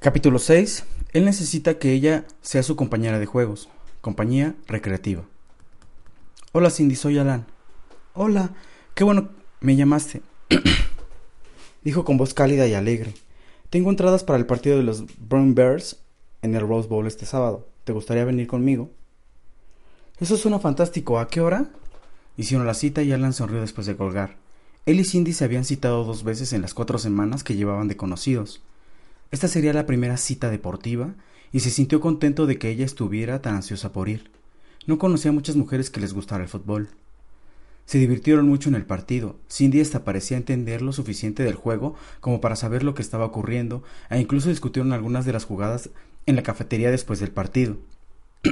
Capítulo 6. Él necesita que ella sea su compañera de juegos. Compañía recreativa. Hola Cindy, soy Alan. Hola, qué bueno me llamaste. Dijo con voz cálida y alegre. Tengo entradas para el partido de los Brown Bears en el Rose Bowl este sábado. ¿Te gustaría venir conmigo? Eso suena fantástico. ¿A qué hora? Hicieron la cita y Alan sonrió después de colgar. Él y Cindy se habían citado dos veces en las cuatro semanas que llevaban de conocidos. Esta sería la primera cita deportiva y se sintió contento de que ella estuviera tan ansiosa por ir. No conocía a muchas mujeres que les gustara el fútbol. Se divirtieron mucho en el partido. Cindy hasta parecía entender lo suficiente del juego como para saber lo que estaba ocurriendo, e incluso discutieron algunas de las jugadas en la cafetería después del partido.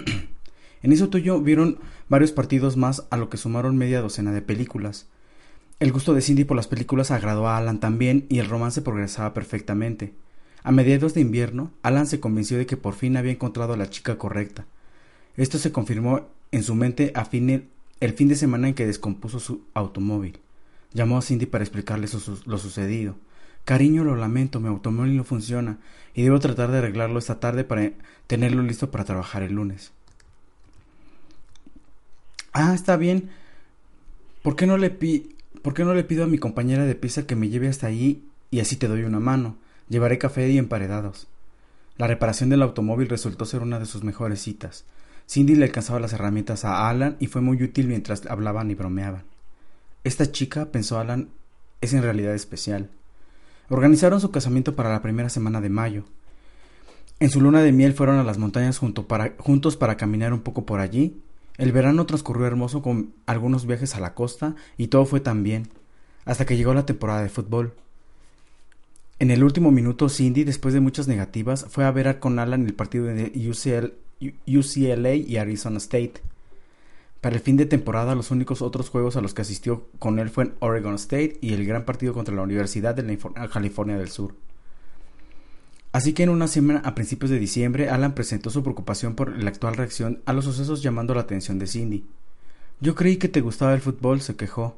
en eso tuyo vieron varios partidos más, a lo que sumaron media docena de películas. El gusto de Cindy por las películas agradó a Alan también y el romance progresaba perfectamente. A mediados de invierno, Alan se convenció de que por fin había encontrado a la chica correcta. Esto se confirmó en su mente a fin el fin de semana en que descompuso su automóvil. Llamó a Cindy para explicarle lo sucedido. Cariño, lo lamento, mi automóvil no funciona y debo tratar de arreglarlo esta tarde para tenerlo listo para trabajar el lunes. Ah, está bien. ¿Por qué no le ¿Por qué no le pido a mi compañera de pieza que me lleve hasta allí y así te doy una mano? Llevaré café y emparedados. La reparación del automóvil resultó ser una de sus mejores citas. Cindy le alcanzaba las herramientas a Alan y fue muy útil mientras hablaban y bromeaban. Esta chica, pensó Alan, es en realidad especial. Organizaron su casamiento para la primera semana de mayo. En su luna de miel fueron a las montañas juntos para caminar un poco por allí. El verano transcurrió hermoso con algunos viajes a la costa y todo fue tan bien, hasta que llegó la temporada de fútbol. En el último minuto, Cindy, después de muchas negativas, fue a ver con Alan el partido de UCLA y Arizona State. Para el fin de temporada, los únicos otros juegos a los que asistió con él fueron Oregon State y el gran partido contra la Universidad de la California del Sur. Así que en una semana a principios de diciembre, Alan presentó su preocupación por la actual reacción a los sucesos llamando la atención de Cindy. Yo creí que te gustaba el fútbol, se quejó.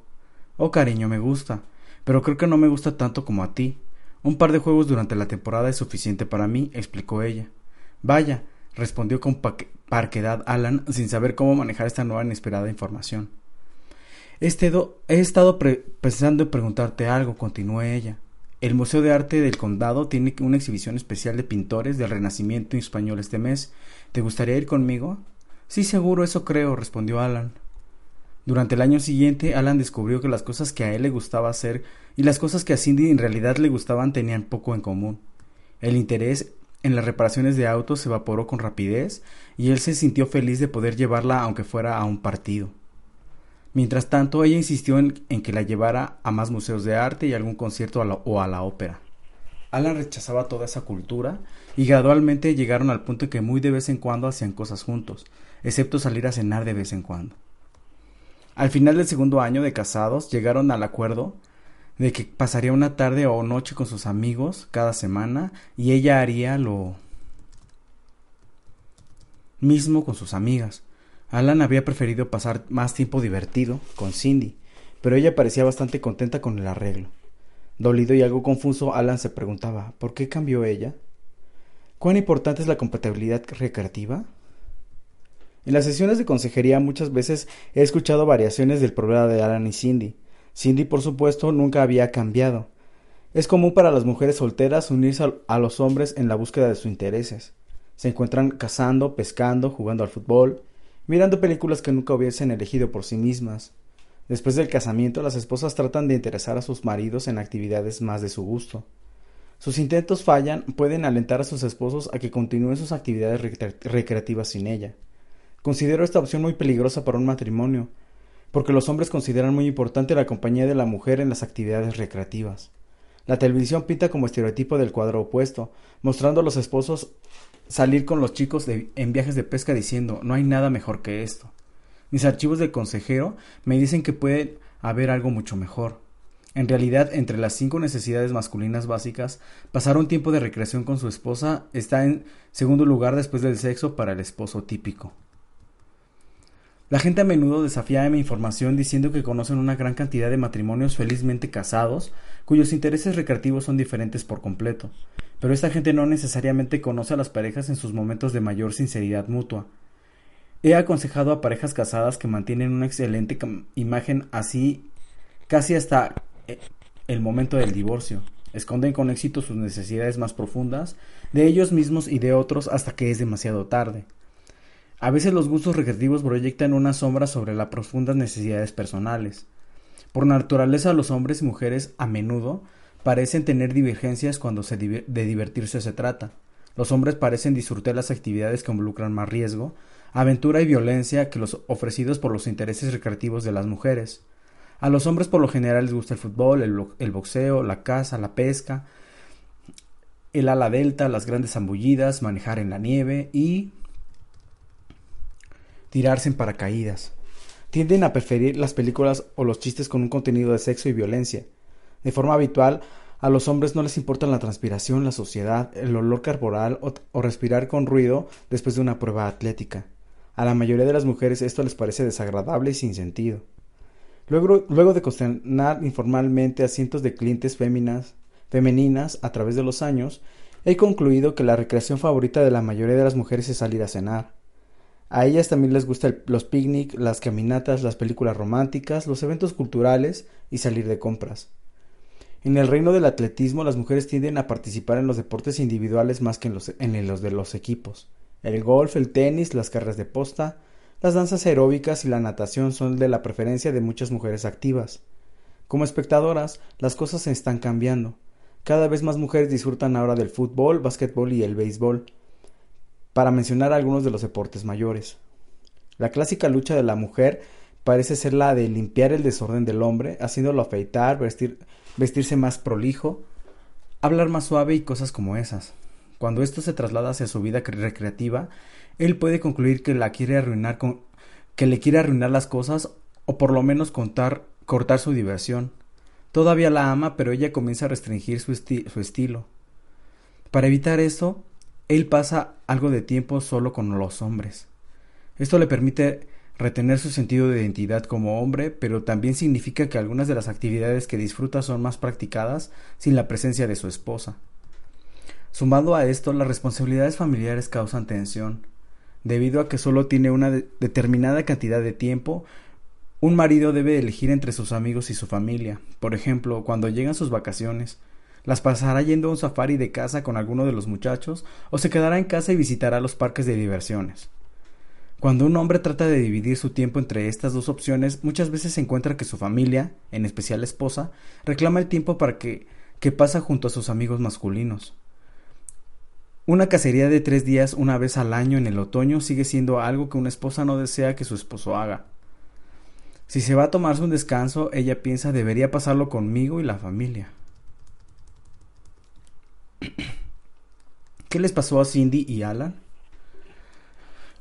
Oh, cariño, me gusta, pero creo que no me gusta tanto como a ti. Un par de juegos durante la temporada es suficiente para mí, explicó ella. Vaya, respondió con parquedad Alan, sin saber cómo manejar esta nueva inesperada información. He estado pensando en preguntarte algo, continuó ella. El Museo de Arte del Condado tiene una exhibición especial de pintores del Renacimiento español este mes. ¿Te gustaría ir conmigo? Sí, seguro, eso creo, respondió Alan. Durante el año siguiente, Alan descubrió que las cosas que a él le gustaba hacer y las cosas que a Cindy en realidad le gustaban tenían poco en común. El interés en las reparaciones de autos se evaporó con rapidez y él se sintió feliz de poder llevarla aunque fuera a un partido. Mientras tanto, ella insistió en, que la llevara a más museos de arte y algún concierto o a la ópera. Alan rechazaba toda esa cultura y gradualmente llegaron al punto en que muy de vez en cuando hacían cosas juntos, excepto salir a cenar de vez en cuando. Al final del segundo año de casados llegaron al acuerdo de que pasaría una tarde o noche con sus amigos cada semana y ella haría lo mismo con sus amigas. Alan había preferido pasar más tiempo divertido con Cindy, pero ella parecía bastante contenta con el arreglo. Dolido y algo confuso, Alan se preguntaba ¿por qué cambió ella? ¿Cuán importante es la compatibilidad recreativa? En las sesiones de consejería muchas veces he escuchado variaciones del problema de Alan y Cindy. Cindy, por supuesto, nunca había cambiado. Es común para las mujeres solteras unirse a los hombres en la búsqueda de sus intereses. Se encuentran cazando, pescando, jugando al fútbol, mirando películas que nunca hubiesen elegido por sí mismas. Después del casamiento, las esposas tratan de interesar a sus maridos en actividades más de su gusto. Sus intentos fallan, pueden alentar a sus esposos a que continúen sus actividades recreativas sin ella. Considero esta opción muy peligrosa para un matrimonio, porque los hombres consideran muy importante la compañía de la mujer en las actividades recreativas. La televisión pinta como estereotipo del cuadro opuesto, mostrando a los esposos salir con los chicos en viajes de pesca diciendo no hay nada mejor que esto. Mis archivos de consejero me dicen que puede haber algo mucho mejor. En realidad, entre las cinco necesidades masculinas básicas, pasar un tiempo de recreación con su esposa está en segundo lugar después del sexo para el esposo típico. La gente a menudo desafía mi información diciendo que conocen una gran cantidad de matrimonios felizmente casados, cuyos intereses recreativos son diferentes por completo. pero esta gente no necesariamente conoce a las parejas en sus momentos de mayor sinceridad mutua. He aconsejado a parejas casadas que mantienen una excelente imagen así casi hasta eh, el momento del divorcio. Esconden con éxito sus necesidades más profundas de ellos mismos y de otros hasta que es demasiado tarde. A veces los gustos recreativos proyectan una sombra sobre las profundas necesidades personales. Por naturaleza los hombres y mujeres a menudo parecen tener divergencias cuando se de divertirse se trata. Los hombres parecen disfrutar las actividades que involucran más riesgo, aventura y violencia que los ofrecidos por los intereses recreativos de las mujeres. A los hombres por lo general les gusta el fútbol, el, boxeo, la caza, la pesca, el ala delta, las grandes zambullidas, manejar en la nieve y tirarse en paracaídas. Tienden a preferir las películas o los chistes con un contenido de sexo y violencia. De forma habitual, a los hombres no les importa la transpiración, la suciedad, el olor corporal o, respirar con ruido después de una prueba atlética. A la mayoría de las mujeres esto les parece desagradable y sin sentido. Luego, luego de consternar informalmente a cientos de clientes femeninas a través de los años, he concluido que la recreación favorita de la mayoría de las mujeres es salir a cenar. A ellas también les gustan los picnic, las caminatas, las películas románticas, los eventos culturales y salir de compras. En el reino del atletismo, las mujeres tienden a participar en los deportes individuales más que en los, en los de los equipos. El golf, el tenis, las carreras de posta, las danzas aeróbicas y la natación son de la preferencia de muchas mujeres activas. Como espectadoras, las cosas se están cambiando. Cada vez más mujeres disfrutan ahora del fútbol, básquetbol y el béisbol, para mencionar algunos de los deportes mayores. La clásica lucha de la mujer parece ser la de limpiar el desorden del hombre, haciéndolo afeitar, vestir, vestirse más prolijo, hablar más suave y cosas como esas. Cuando esto se traslada hacia su vida recreativa, él puede concluir que la quiere arruinar con que le quiere arruinar las cosas o por lo menos cortar su diversión. Todavía la ama, pero ella comienza a restringir su estilo. Para evitar eso, él pasa algo de tiempo solo con los hombres. Esto le permite retener su sentido de identidad como hombre, pero también significa que algunas de las actividades que disfruta son más practicadas sin la presencia de su esposa. Sumado a esto, las responsabilidades familiares causan tensión. Debido a que solo tiene una determinada cantidad de tiempo, un marido debe elegir entre sus amigos y su familia. Por ejemplo, cuando llegan sus vacaciones, las pasará yendo a un safari de casa con alguno de los muchachos o se quedará en casa y visitará los parques de diversiones. Cuando un hombre trata de dividir su tiempo entre estas dos opciones, muchas veces se encuentra que su familia, en especial la esposa, reclama el tiempo para que, que pasa junto a sus amigos masculinos. Una cacería de tres días una vez al año en el otoño sigue siendo algo que una esposa no desea que su esposo haga. Si se va a tomarse un descanso, ella piensa debería pasarlo conmigo y la familia. ¿Qué les pasó a Cindy y Alan?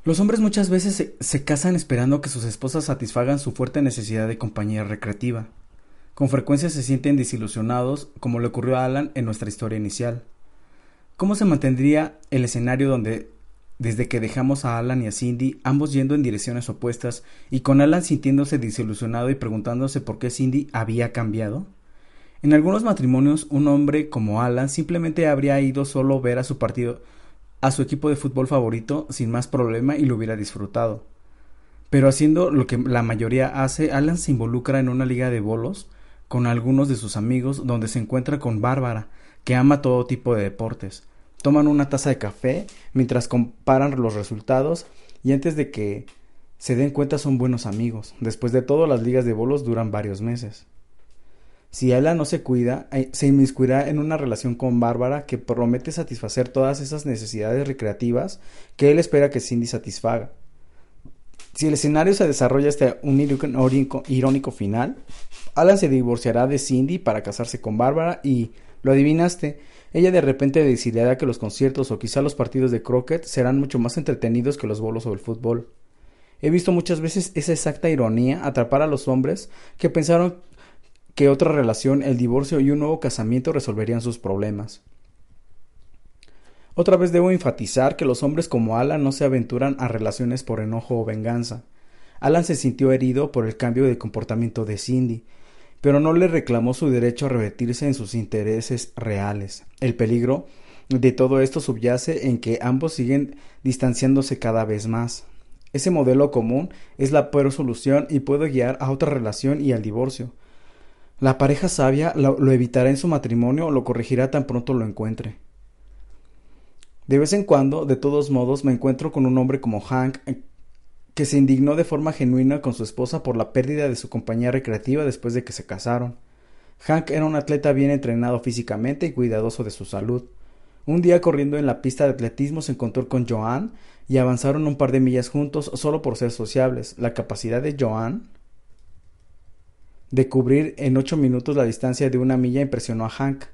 Los hombres muchas veces se, casan esperando que sus esposas satisfagan su fuerte necesidad de compañía recreativa. Con frecuencia se sienten desilusionados, como le ocurrió a Alan en nuestra historia inicial. ¿Cómo se mantendría el escenario donde, desde que dejamos a Alan y a Cindy, ambos yendo en direcciones opuestas, y con Alan sintiéndose desilusionado y preguntándose por qué Cindy había cambiado? En algunos matrimonios, un hombre como Alan simplemente habría ido solo ver a su partido, a su equipo de fútbol favorito, sin más problema y lo hubiera disfrutado. Pero haciendo lo que la mayoría hace, Alan se involucra en una liga de bolos con algunos de sus amigos donde se encuentra con Bárbara, que ama todo tipo de deportes. Toman una taza de café mientras comparan los resultados y antes de que se den cuenta son buenos amigos. Después de todo, las ligas de bolos duran varios meses. Si Ella no se cuida, eh, se inmiscuirá en una relación con Bárbara que promete satisfacer todas esas necesidades recreativas que él espera que Cindy satisfaga. Si el escenario se desarrolla hasta un irónico final, Alan se divorciará de Cindy para casarse con Bárbara y, lo adivinaste, ella de repente decidirá que los conciertos o quizá los partidos de croquet serán mucho más entretenidos que los bolos o el fútbol. He visto muchas veces esa exacta ironía atrapar a los hombres que pensaron que otra relación, el divorcio y un nuevo casamiento resolverían sus problemas. Otra vez debo enfatizar que los hombres como Alan no se aventuran a relaciones por enojo o venganza. Alan se sintió herido por el cambio de comportamiento de Cindy, pero no le reclamó su derecho a revertirse en sus intereses reales. El peligro de todo esto subyace en que ambos siguen distanciándose cada vez más. Ese modelo común es la peor solución y puede guiar a otra relación y al divorcio. La pareja sabia lo, evitará en su matrimonio o lo corregirá tan pronto lo encuentre. De vez en cuando, de todos modos, me encuentro con un hombre como Hank eh, que se indignó de forma genuina con su esposa por la pérdida de su compañía recreativa después de que se casaron. Hank era un atleta bien entrenado físicamente y cuidadoso de su salud. Un día corriendo en la pista de atletismo se encontró con Joan y avanzaron un par de millas juntos solo por ser sociables. La capacidad de Joan de cubrir en ocho minutos la distancia de una milla impresionó a Hank.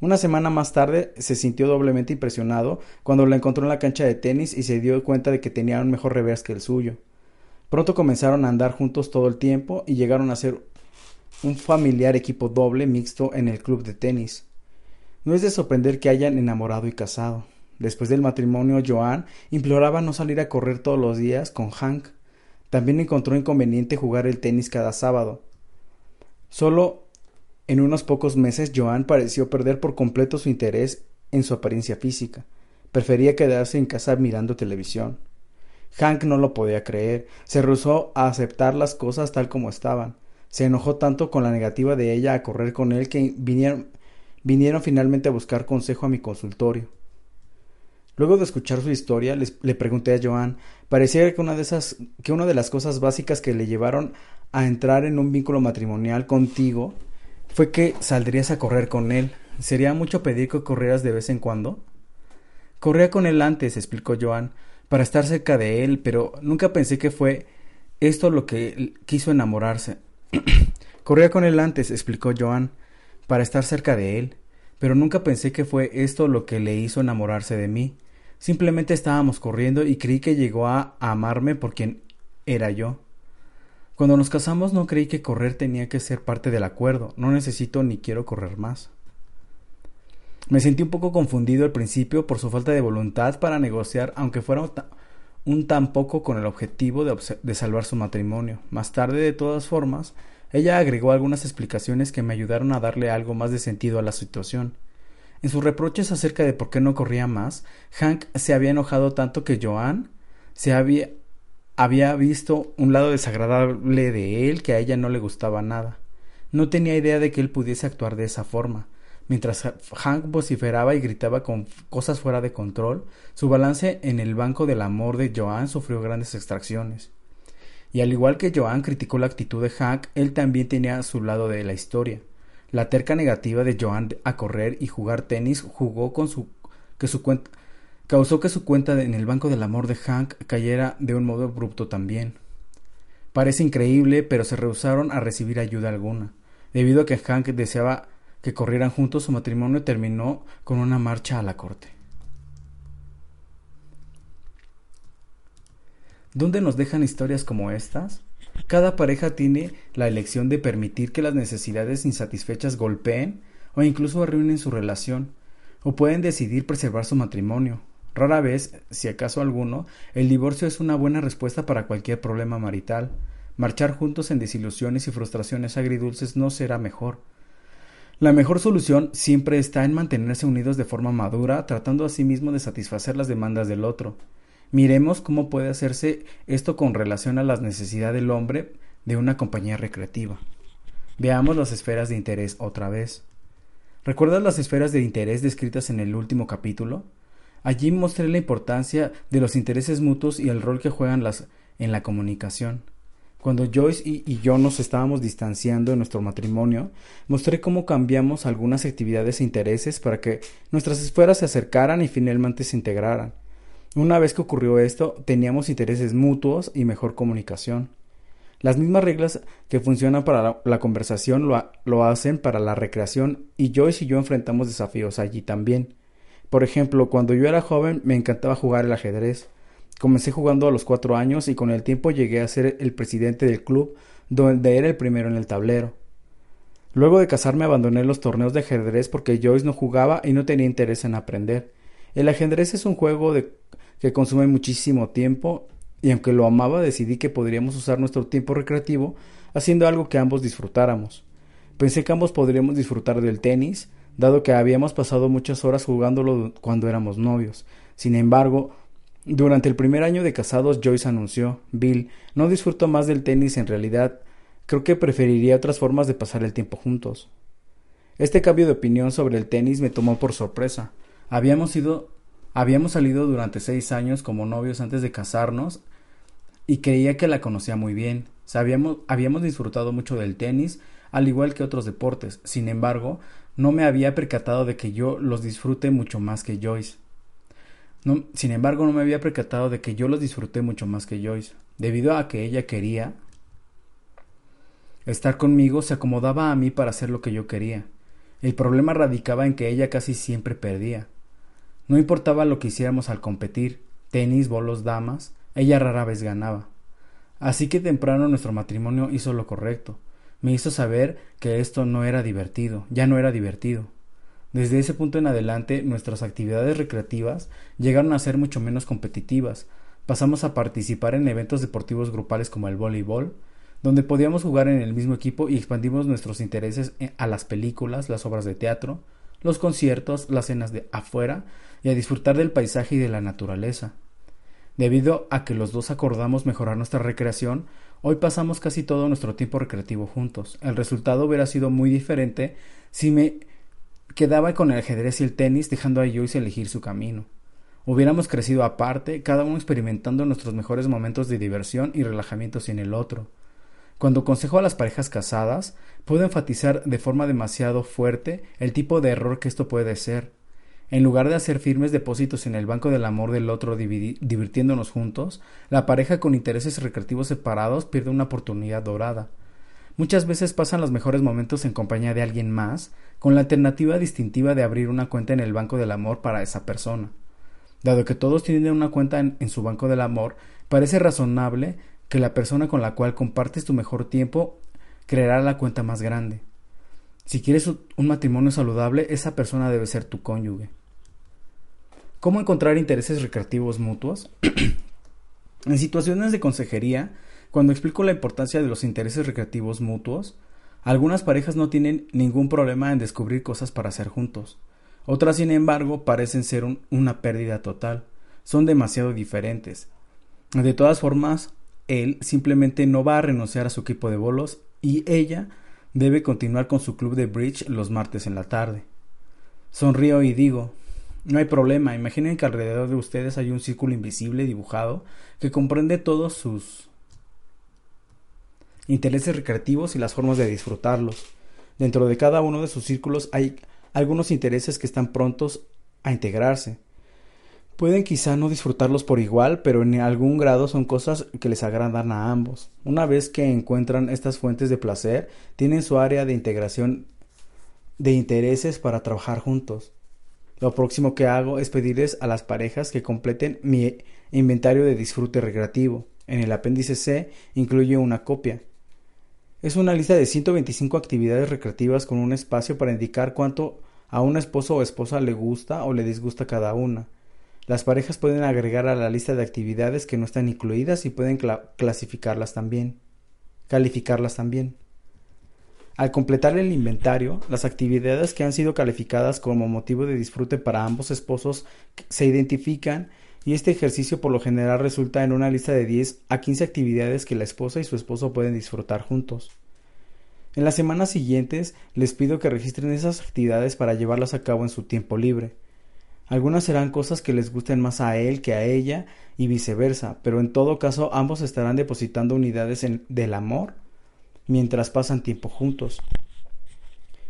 Una semana más tarde se sintió doblemente impresionado cuando la encontró en la cancha de tenis y se dio cuenta de que tenía un mejor revés que el suyo. Pronto comenzaron a andar juntos todo el tiempo y llegaron a ser un familiar equipo doble mixto en el club de tenis. No es de sorprender que hayan enamorado y casado. Después del matrimonio, Joan imploraba no salir a correr todos los días con Hank. También encontró inconveniente jugar el tenis cada sábado. Solo en unos pocos meses Joan pareció perder por completo su interés en su apariencia física. Prefería quedarse en casa mirando televisión. Hank no lo podía creer. Se rehusó a aceptar las cosas tal como estaban. Se enojó tanto con la negativa de ella a correr con él que vinieron, finalmente a buscar consejo a mi consultorio. Luego de escuchar su historia, le pregunté a Joan. Parecía que una de esas, que una de las cosas básicas que le llevaron a entrar en un vínculo matrimonial contigo fue que saldrías a correr con él. ¿Sería mucho pedir que corrieras de vez en cuando? Corría con él antes, explicó Joan, para estar cerca de él, pero nunca pensé que fue esto lo que quiso enamorarse. Corría con él antes, explicó Joan, para estar cerca de él, pero nunca pensé que fue esto lo que le hizo enamorarse de mí. Simplemente estábamos corriendo y creí que llegó a amarme por quien era yo. Cuando nos casamos no creí que correr tenía que ser parte del acuerdo. No necesito ni quiero correr más. Me sentí un poco confundido al principio por su falta de voluntad para negociar, aunque fuera un tan poco con el objetivo de, de, salvar su matrimonio. Más tarde, de todas formas, ella agregó algunas explicaciones que me ayudaron a darle algo más de sentido a la situación. En sus reproches acerca de por qué no corría más, Hank se había enojado tanto que Joan se había había visto un lado desagradable de él que a ella no le gustaba nada. No tenía idea de que él pudiese actuar de esa forma. Mientras Hank vociferaba y gritaba con cosas fuera de control, su balance en el banco del amor de Joan sufrió grandes extracciones. Y al igual que Joan criticó la actitud de Hank, él también tenía su lado de la historia. La terca negativa de Joan a correr y jugar tenis jugó con su que su cuenta causó que su cuenta en el banco del amor de Hank cayera de un modo abrupto también. Parece increíble, pero se rehusaron a recibir ayuda alguna. Debido a que Hank deseaba que corrieran juntos, su matrimonio terminó con una marcha a la corte. ¿Dónde nos dejan historias como estas? Cada pareja tiene la elección de permitir que las necesidades insatisfechas golpeen o incluso arruinen su relación, o pueden decidir preservar su matrimonio, Rara vez, si acaso alguno, el divorcio es una buena respuesta para cualquier problema marital. Marchar juntos en desilusiones y frustraciones agridulces no será mejor. La mejor solución siempre está en mantenerse unidos de forma madura, tratando asimismo de satisfacer las demandas del otro. Miremos cómo puede hacerse esto con relación a las necesidades del hombre de una compañía recreativa. Veamos las esferas de interés otra vez. ¿Recuerdas las esferas de interés descritas en el último capítulo? Allí mostré la importancia de los intereses mutuos y el rol que juegan las en la comunicación. Cuando Joyce y, yo nos estábamos distanciando en nuestro matrimonio, mostré cómo cambiamos algunas actividades e intereses para que nuestras esferas se acercaran y finalmente se integraran. Una vez que ocurrió esto, teníamos intereses mutuos y mejor comunicación. Las mismas reglas que funcionan para la, la conversación lo, lo hacen para la recreación y Joyce y yo enfrentamos desafíos allí también. Por ejemplo, cuando yo era joven me encantaba jugar el ajedrez. Comencé jugando a los cuatro años y con el tiempo llegué a ser el presidente del club donde era el primero en el tablero. Luego de casarme abandoné los torneos de ajedrez porque Joyce no jugaba y no tenía interés en aprender. El ajedrez es un juego que consume muchísimo tiempo y aunque lo amaba decidí que podríamos usar nuestro tiempo recreativo haciendo algo que ambos disfrutáramos. Pensé que ambos podríamos disfrutar del tenis, dado que habíamos pasado muchas horas jugándolo cuando éramos novios. Sin embargo, durante el primer año de casados, Joyce anunció, Bill, no disfruto más del tenis en realidad, creo que preferiría otras formas de pasar el tiempo juntos. Este cambio de opinión sobre el tenis me tomó por sorpresa. Habíamos ido habíamos salido durante seis años como novios antes de casarnos y creía que la conocía muy bien. Sabíamos, habíamos disfrutado mucho del tenis, al igual que otros deportes. Sin embargo, no me había percatado de que yo los disfrute mucho más que Joyce. Sin embargo, no me había percatado de que yo los disfruté mucho más que Joyce. Debido a que ella quería estar conmigo, se acomodaba a mí para hacer lo que yo quería. El problema radicaba en que ella casi siempre perdía. No importaba lo que hiciéramos al competir, tenis, bolos, damas, ella rara vez ganaba. Así que temprano nuestro matrimonio hizo lo correcto. Me hizo saber que esto no era divertido, ya no era divertido. Desde ese punto en adelante nuestras actividades recreativas llegaron a ser mucho menos competitivas. Pasamos a participar en eventos deportivos grupales como el voleibol, donde podíamos jugar en el mismo equipo y expandimos nuestros intereses a las películas, las obras de teatro, los conciertos, las cenas de afuera y a disfrutar del paisaje y de la naturaleza. Debido a que los dos acordamos mejorar nuestra recreación, hoy pasamos casi todo nuestro tiempo recreativo juntos. El resultado hubiera sido muy diferente si me Quedaba con el ajedrez y el tenis, dejando a Joyce elegir su camino. Hubiéramos crecido aparte, cada uno experimentando nuestros mejores momentos de diversión y relajamiento sin el otro. Cuando consejo a las parejas casadas, puedo enfatizar de forma demasiado fuerte el tipo de error que esto puede ser. En lugar de hacer firmes depósitos en el banco del amor del otro divirtiéndonos juntos, la pareja con intereses recreativos separados pierde una oportunidad dorada. Muchas veces pasan los mejores momentos en compañía de alguien más, con la alternativa distintiva de abrir una cuenta en el Banco del Amor para esa persona. Dado que todos tienen una cuenta en, su Banco del Amor, parece razonable que la persona con la cual compartes tu mejor tiempo creará la cuenta más grande. Si quieres un matrimonio saludable, esa persona debe ser tu cónyuge. ¿Cómo encontrar intereses recreativos mutuos? en situaciones de consejería, cuando explico la importancia de los intereses recreativos mutuos, algunas parejas no tienen ningún problema en descubrir cosas para hacer juntos. Otras, sin embargo, parecen ser una pérdida total. Son demasiado diferentes. De todas formas, él simplemente no va a renunciar a su equipo de bolos y ella debe continuar con su club de bridge los martes en la tarde. Sonrío y digo, no hay problema, imaginen que alrededor de ustedes hay un círculo invisible dibujado que comprende todos sus intereses recreativos y las formas de disfrutarlos. Dentro de cada uno de sus círculos hay algunos intereses que están prontos a integrarse. Pueden quizá no disfrutarlos por igual, pero en algún grado son cosas que les agradan a ambos. Una vez que encuentran estas fuentes de placer, tienen su área de integración de intereses para trabajar juntos. Lo próximo que hago es pedirles a las parejas que completen mi inventario de disfrute recreativo. En el apéndice C incluye una copia. Es una lista de 125 actividades recreativas con un espacio para indicar cuánto a un esposo o esposa le gusta o le disgusta cada una. Las parejas pueden agregar a la lista de actividades que no están incluidas y pueden clasificarlas también, calificarlas también. Al completar el inventario, las actividades que han sido calificadas como motivo de disfrute para ambos esposos se identifican y este ejercicio por lo general resulta en una lista de 10 a 15 actividades que la esposa y su esposo pueden disfrutar juntos. En las semanas siguientes les pido que registren esas actividades para llevarlas a cabo en su tiempo libre. Algunas serán cosas que les gusten más a él que a ella y viceversa, pero en todo caso ambos estarán depositando unidades del amor mientras pasan tiempo juntos.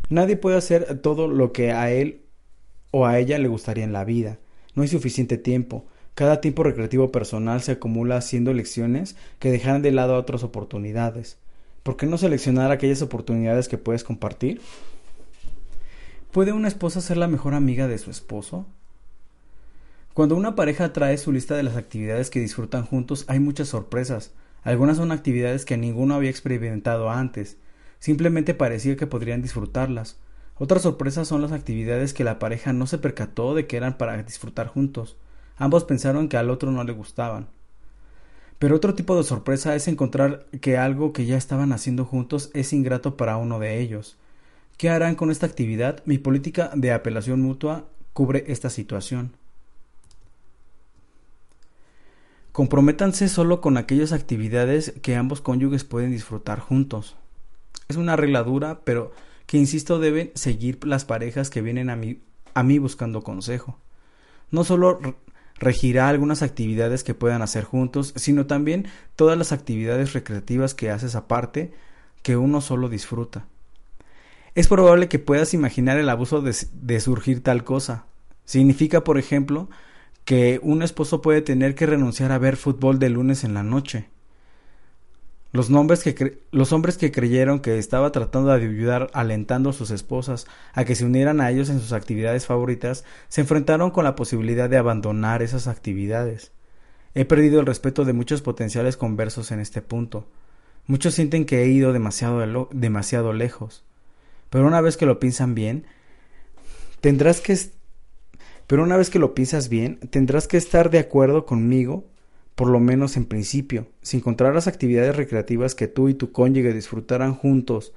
Nadie puede hacer todo lo que a él o a ella le gustaría en la vida. No hay suficiente tiempo, cada tiempo recreativo personal se acumula haciendo elecciones que dejan de lado otras oportunidades. ¿Por qué no seleccionar aquellas oportunidades que puedes compartir? ¿Puede una esposa ser la mejor amiga de su esposo? Cuando una pareja trae su lista de las actividades que disfrutan juntos, hay muchas sorpresas. Algunas son actividades que ninguno había experimentado antes. Simplemente parecía que podrían disfrutarlas. Otras sorpresas son las actividades que la pareja no se percató de que eran para disfrutar juntos. Ambos pensaron que al otro no le gustaban. Pero otro tipo de sorpresa es encontrar que algo que ya estaban haciendo juntos es ingrato para uno de ellos, ¿Qué harán con esta actividad? Mi política de apelación mutua cubre esta situación. Comprométanse solo con aquellas actividades que ambos cónyuges pueden disfrutar juntos. Es una regla dura, pero que insisto deben seguir las parejas que vienen a mí, a mí buscando consejo. No solo regirá algunas actividades que puedan hacer juntos, sino también todas las actividades recreativas que haces aparte que uno solo disfruta. Es probable que puedas imaginar el abuso de, surgir tal cosa. Significa, por ejemplo, que un esposo puede tener que renunciar a ver fútbol de lunes en la noche. Los, que los hombres que creyeron que estaba tratando de ayudar alentando a sus esposas a que se unieran a ellos en sus actividades favoritas se enfrentaron con la posibilidad de abandonar esas actividades. He perdido el respeto de muchos potenciales conversos en este punto. Muchos sienten que he ido demasiado, demasiado lejos. Pero una vez que lo piensan bien, tendrás que pero una vez que lo piensas bien, tendrás que estar de acuerdo conmigo, por lo menos en principio. Si encontraras actividades recreativas que tú y tu cónyuge disfrutaran juntos,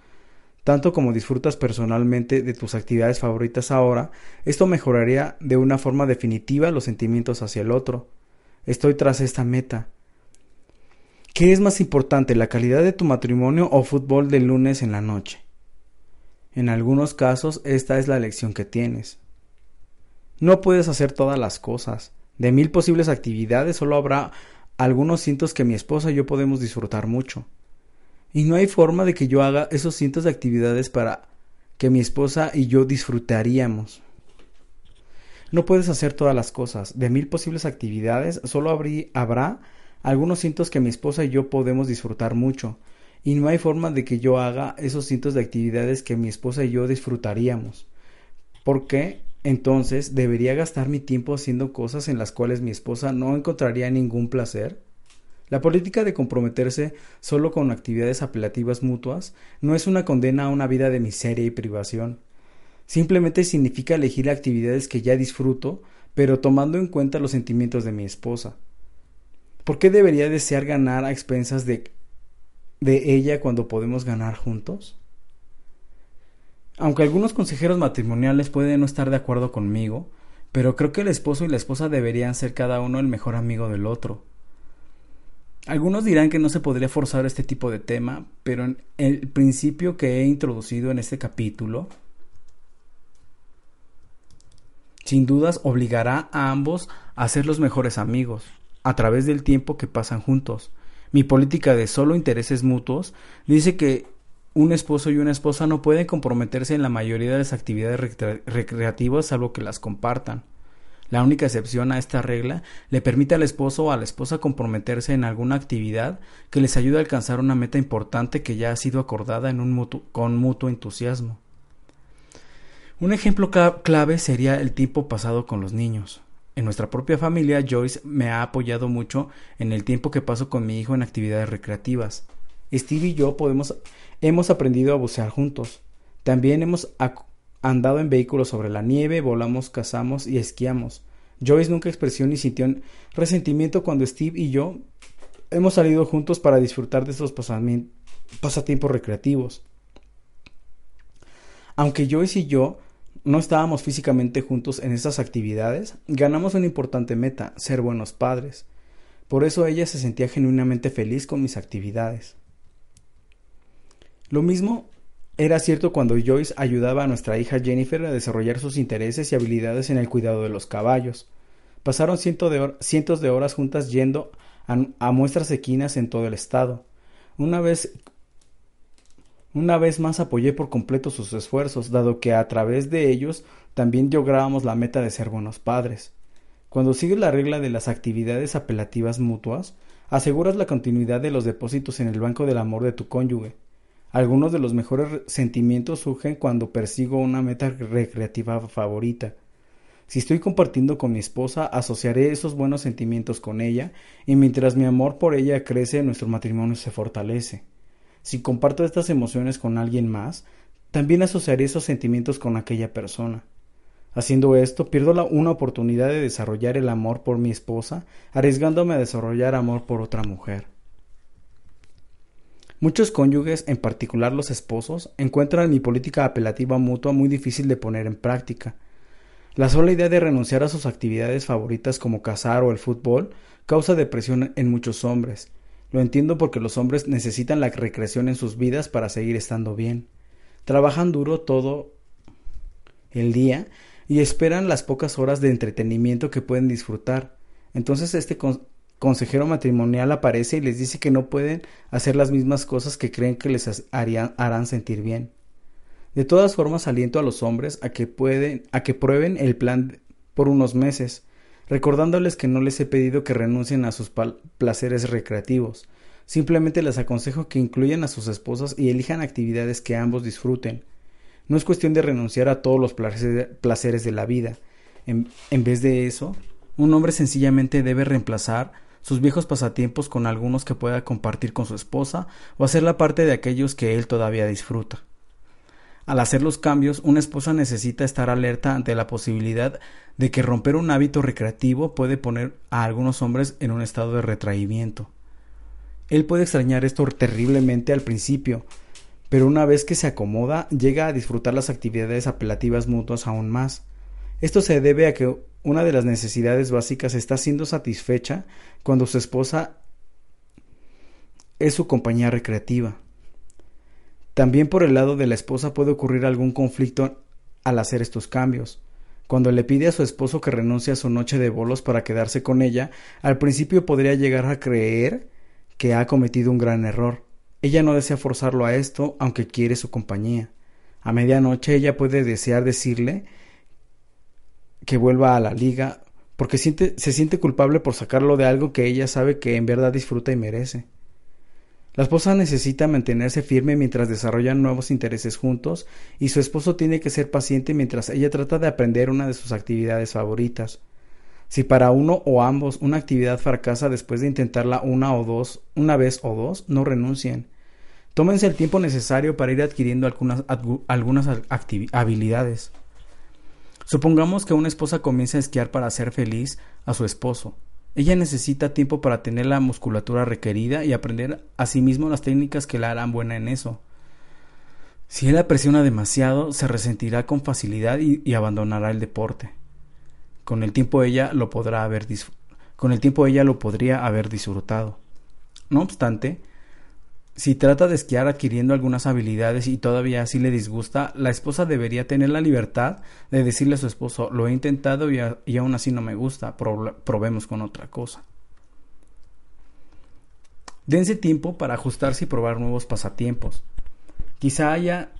tanto como disfrutas personalmente de tus actividades favoritas ahora, esto mejoraría de una forma definitiva los sentimientos hacia el otro. Estoy tras esta meta. ¿Qué es más importante, la calidad de tu matrimonio o fútbol del lunes en la noche? En algunos casos esta es la elección que tienes. No puedes hacer todas las cosas. De mil posibles actividades solo habrá algunos cientos que mi esposa y yo podemos disfrutar mucho. Y no hay forma de que yo haga esos cientos de actividades para que mi esposa y yo disfrutaríamos. No puedes hacer todas las cosas. De mil posibles actividades solo habrá algunos cientos que mi esposa y yo podemos disfrutar mucho y no hay forma de que yo haga esos cientos de actividades que mi esposa y yo disfrutaríamos. ¿Por qué? Entonces, ¿debería gastar mi tiempo haciendo cosas en las cuales mi esposa no encontraría ningún placer? La política de comprometerse solo con actividades apelativas mutuas no es una condena a una vida de miseria y privación. Simplemente significa elegir actividades que ya disfruto, pero tomando en cuenta los sentimientos de mi esposa. ¿Por qué debería desear ganar a expensas de de ella cuando podemos ganar juntos? Aunque algunos consejeros matrimoniales pueden no estar de acuerdo conmigo, pero creo que el esposo y la esposa deberían ser cada uno el mejor amigo del otro. Algunos dirán que no se podría forzar este tipo de tema, pero en el principio que he introducido en este capítulo, sin dudas obligará a ambos a ser los mejores amigos, a través del tiempo que pasan juntos, mi política de solo intereses mutuos dice que un esposo y una esposa no pueden comprometerse en la mayoría de las actividades recreativas salvo que las compartan. La única excepción a esta regla le permite al esposo o a la esposa comprometerse en alguna actividad que les ayude a alcanzar una meta importante que ya ha sido acordada en un con mutuo entusiasmo. Un ejemplo clave sería el tiempo pasado con los niños. En nuestra propia familia, Joyce me ha apoyado mucho en el tiempo que paso con mi hijo en actividades recreativas. Steve y yo podemos, hemos aprendido a bucear juntos. También hemos andado en vehículos sobre la nieve, volamos, cazamos y esquiamos. Joyce nunca expresó ni sintió resentimiento cuando Steve y yo hemos salido juntos para disfrutar de estos pasatiempos recreativos. Aunque Joyce y yo no estábamos físicamente juntos en estas actividades, ganamos una importante meta, ser buenos padres. Por eso ella se sentía genuinamente feliz con mis actividades. Lo mismo era cierto cuando Joyce ayudaba a nuestra hija Jennifer a desarrollar sus intereses y habilidades en el cuidado de los caballos. Pasaron cientos de horas juntas yendo a, a muestras equinas en todo el estado. Una vez una vez más apoyé por completo sus esfuerzos, dado que a través de ellos también lográbamos la meta de ser buenos padres. Cuando sigues la regla de las actividades apelativas mutuas, aseguras la continuidad de los depósitos en el banco del amor de tu cónyuge. Algunos de los mejores sentimientos surgen cuando persigo una meta recreativa favorita. Si estoy compartiendo con mi esposa, asociaré esos buenos sentimientos con ella, y mientras mi amor por ella crece, nuestro matrimonio se fortalece. Si comparto estas emociones con alguien más, también asociaré esos sentimientos con aquella persona. Haciendo esto, pierdo una oportunidad de desarrollar el amor por mi esposa, arriesgándome a desarrollar amor por otra mujer. Muchos cónyuges, en particular los esposos, encuentran mi política apelativa mutua muy difícil de poner en práctica. La sola idea de renunciar a sus actividades favoritas como cazar o el fútbol causa depresión en muchos hombres. Lo entiendo porque los hombres necesitan la recreación en sus vidas para seguir estando bien. Trabajan duro todo el día y esperan las pocas horas de entretenimiento que pueden disfrutar. Entonces este consejero matrimonial aparece y les dice que no pueden hacer las mismas cosas que creen que les harán sentir bien. De todas formas, aliento a los hombres a que pueden, a que prueben el plan por unos meses, recordándoles que no les he pedido que renuncien a sus placeres recreativos. Simplemente les aconsejo que incluyan a sus esposas y elijan actividades que ambos disfruten. No es cuestión de renunciar a todos los placeres de la vida. En, en vez de eso, un hombre sencillamente debe reemplazar sus viejos pasatiempos con algunos que pueda compartir con su esposa o hacerla parte de aquellos que él todavía disfruta. Al hacer los cambios, una esposa necesita estar alerta ante la posibilidad de que romper un hábito recreativo puede poner a algunos hombres en un estado de retraimiento. Él puede extrañar esto terriblemente al principio, pero una vez que se acomoda, llega a disfrutar las actividades apelativas mutuas aún más. Esto se debe a que una de las necesidades básicas está siendo satisfecha cuando su esposa es su compañía recreativa. También por el lado de la esposa puede ocurrir algún conflicto al hacer estos cambios. Cuando le pide a su esposo que renuncie a su noche de bolos para quedarse con ella, al principio podría llegar a creer que ha cometido un gran error. Ella no desea forzarlo a esto, aunque quiere su compañía. A medianoche ella puede desear decirle que vuelva a la liga porque siente, se siente culpable por sacarlo de algo que ella sabe que en verdad disfruta y merece. La esposa necesita mantenerse firme mientras desarrollan nuevos intereses juntos y su esposo tiene que ser paciente mientras ella trata de aprender una de sus actividades favoritas. Si para uno o ambos una actividad fracasa después de intentarla una o dos, una vez o dos, no renuncien. Tómense el tiempo necesario para ir adquiriendo algunas, algunas habilidades. Supongamos que una esposa comienza a esquiar para hacer feliz a su esposo. Ella necesita tiempo para tener la musculatura requerida y aprender a sí las técnicas que la harán buena en eso. Si él la presiona demasiado, se resentirá con facilidad y, abandonará el deporte. Con el tiempo ella lo podrá haber con el tiempo ella lo podría haber disfrutado. No obstante, si trata de esquiar adquiriendo algunas habilidades y todavía así le disgusta, la esposa debería tener la libertad de decirle a su esposo lo he intentado y, aún así no me gusta, probemos con otra cosa. Dense tiempo para ajustarse y probar nuevos pasatiempos. Quizá haya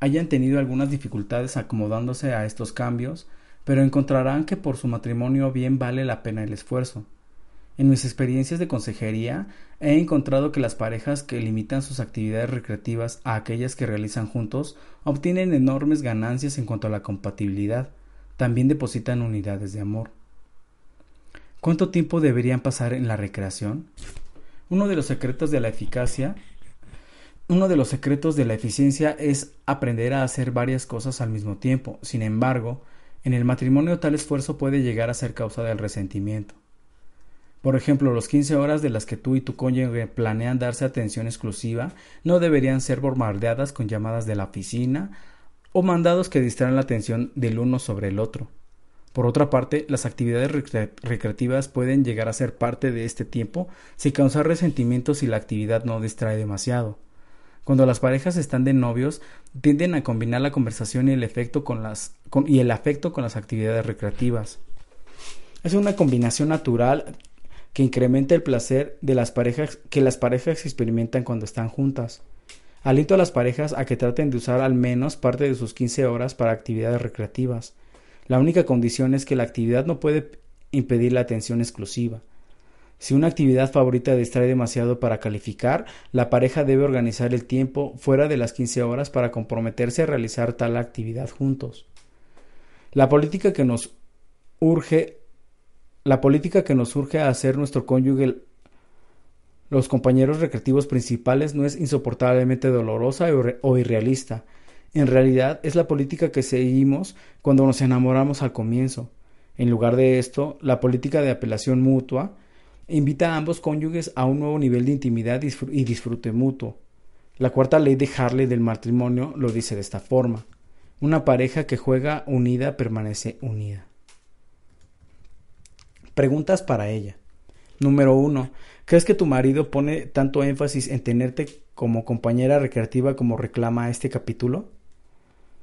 hayan tenido algunas dificultades acomodándose a estos cambios, pero encontrarán que por su matrimonio bien vale la pena el esfuerzo. En mis experiencias de consejería he encontrado que las parejas que limitan sus actividades recreativas a aquellas que realizan juntos obtienen enormes ganancias en cuanto a la compatibilidad. También depositan unidades de amor. ¿Cuánto tiempo deberían pasar en la recreación? Uno de los secretos de la eficacia uno de los secretos de la eficiencia es aprender a hacer varias cosas al mismo tiempo. Sin embargo, en el matrimonio tal esfuerzo puede llegar a ser causa del resentimiento. Por ejemplo, los 15 horas de las que tú y tu cónyuge planean darse atención exclusiva no deberían ser bombardeadas con llamadas de la oficina o mandados que distraen la atención del uno sobre el otro. Por otra parte, las actividades recreativas pueden llegar a ser parte de este tiempo sin causar resentimientos si la actividad no distrae demasiado. Cuando las parejas están de novios, tienden a combinar la conversación y el, efecto con las, y el afecto con las actividades recreativas. Es una combinación natural que incrementa el placer de las parejas que las parejas experimentan cuando están juntas. Aliento a las parejas a que traten de usar al menos parte de sus 15 horas para actividades recreativas. La única condición es que la actividad no puede impedir la atención exclusiva. Si una actividad favorita distrae demasiado para calificar, la pareja debe organizar el tiempo fuera de las 15 horas para comprometerse a realizar tal actividad juntos. La política que nos urge la política que nos surge a hacer nuestro cónyuge los compañeros recreativos principales no es insoportablemente dolorosa o irrealista. En realidad es la política que seguimos cuando nos enamoramos al comienzo. En lugar de esto, la política de apelación mutua invita a ambos cónyuges a un nuevo nivel de intimidad y disfrute mutuo. La cuarta ley de Harley del matrimonio lo dice de esta forma. Una pareja que juega unida permanece unida. Preguntas para ella. Número uno. ¿Crees que tu marido pone tanto énfasis en tenerte como compañera recreativa como reclama este capítulo?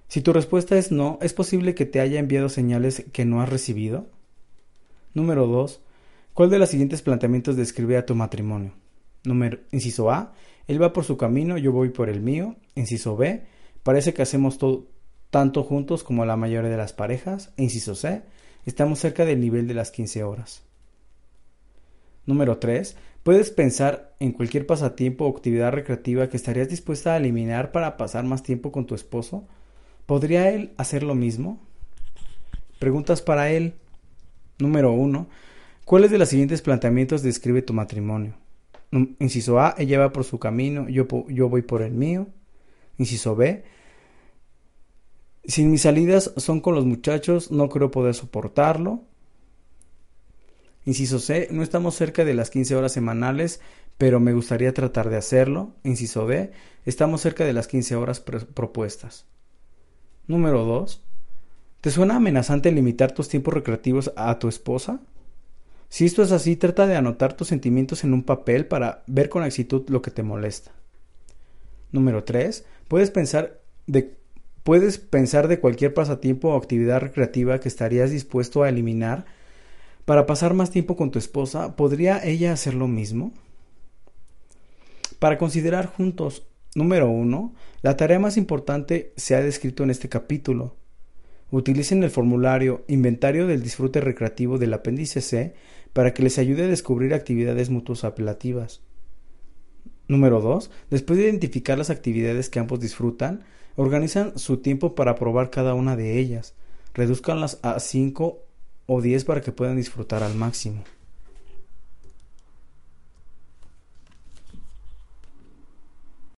Si tu respuesta es no, ¿es posible que te haya enviado señales que no has recibido? Número 2. ¿Cuál de los siguientes planteamientos describe a tu matrimonio? Número, inciso A. Él va por su camino, yo voy por el mío. Inciso B. Parece que hacemos todo tanto juntos como la mayoría de las parejas. Inciso C. Estamos cerca del nivel de las 15 horas. Número 3. Puedes pensar en cualquier pasatiempo o actividad recreativa que estarías dispuesta a eliminar para pasar más tiempo con tu esposo. ¿Podría él hacer lo mismo? Preguntas para él. Número 1. ¿Cuáles de los siguientes planteamientos describe tu matrimonio? Inciso A. Ella va por su camino, yo, yo voy por el mío. Inciso B. Si mis salidas son con los muchachos, no creo poder soportarlo. Inciso C. No estamos cerca de las 15 horas semanales, pero me gustaría tratar de hacerlo. Inciso D. Estamos cerca de las 15 horas propuestas. Número 2. ¿Te suena amenazante limitar tus tiempos recreativos a tu esposa? Si esto es así, trata de anotar tus sentimientos en un papel para ver con exactitud lo que te molesta. Número 3. Puedes pensar de puedes pensar de cualquier pasatiempo o actividad recreativa que estarías dispuesto a eliminar para pasar más tiempo con tu esposa. ¿Podría ella hacer lo mismo? Para considerar juntos, número 1. La tarea más importante se ha descrito en este capítulo. Utilicen el formulario Inventario del Disfrute Recreativo del apéndice C para que les ayude a descubrir actividades mutuas apelativas. Número 2. Después de identificar las actividades que ambos disfrutan, organizan su tiempo para probar cada una de ellas. Reduzcanlas a 5 o 10 para que puedan disfrutar al máximo.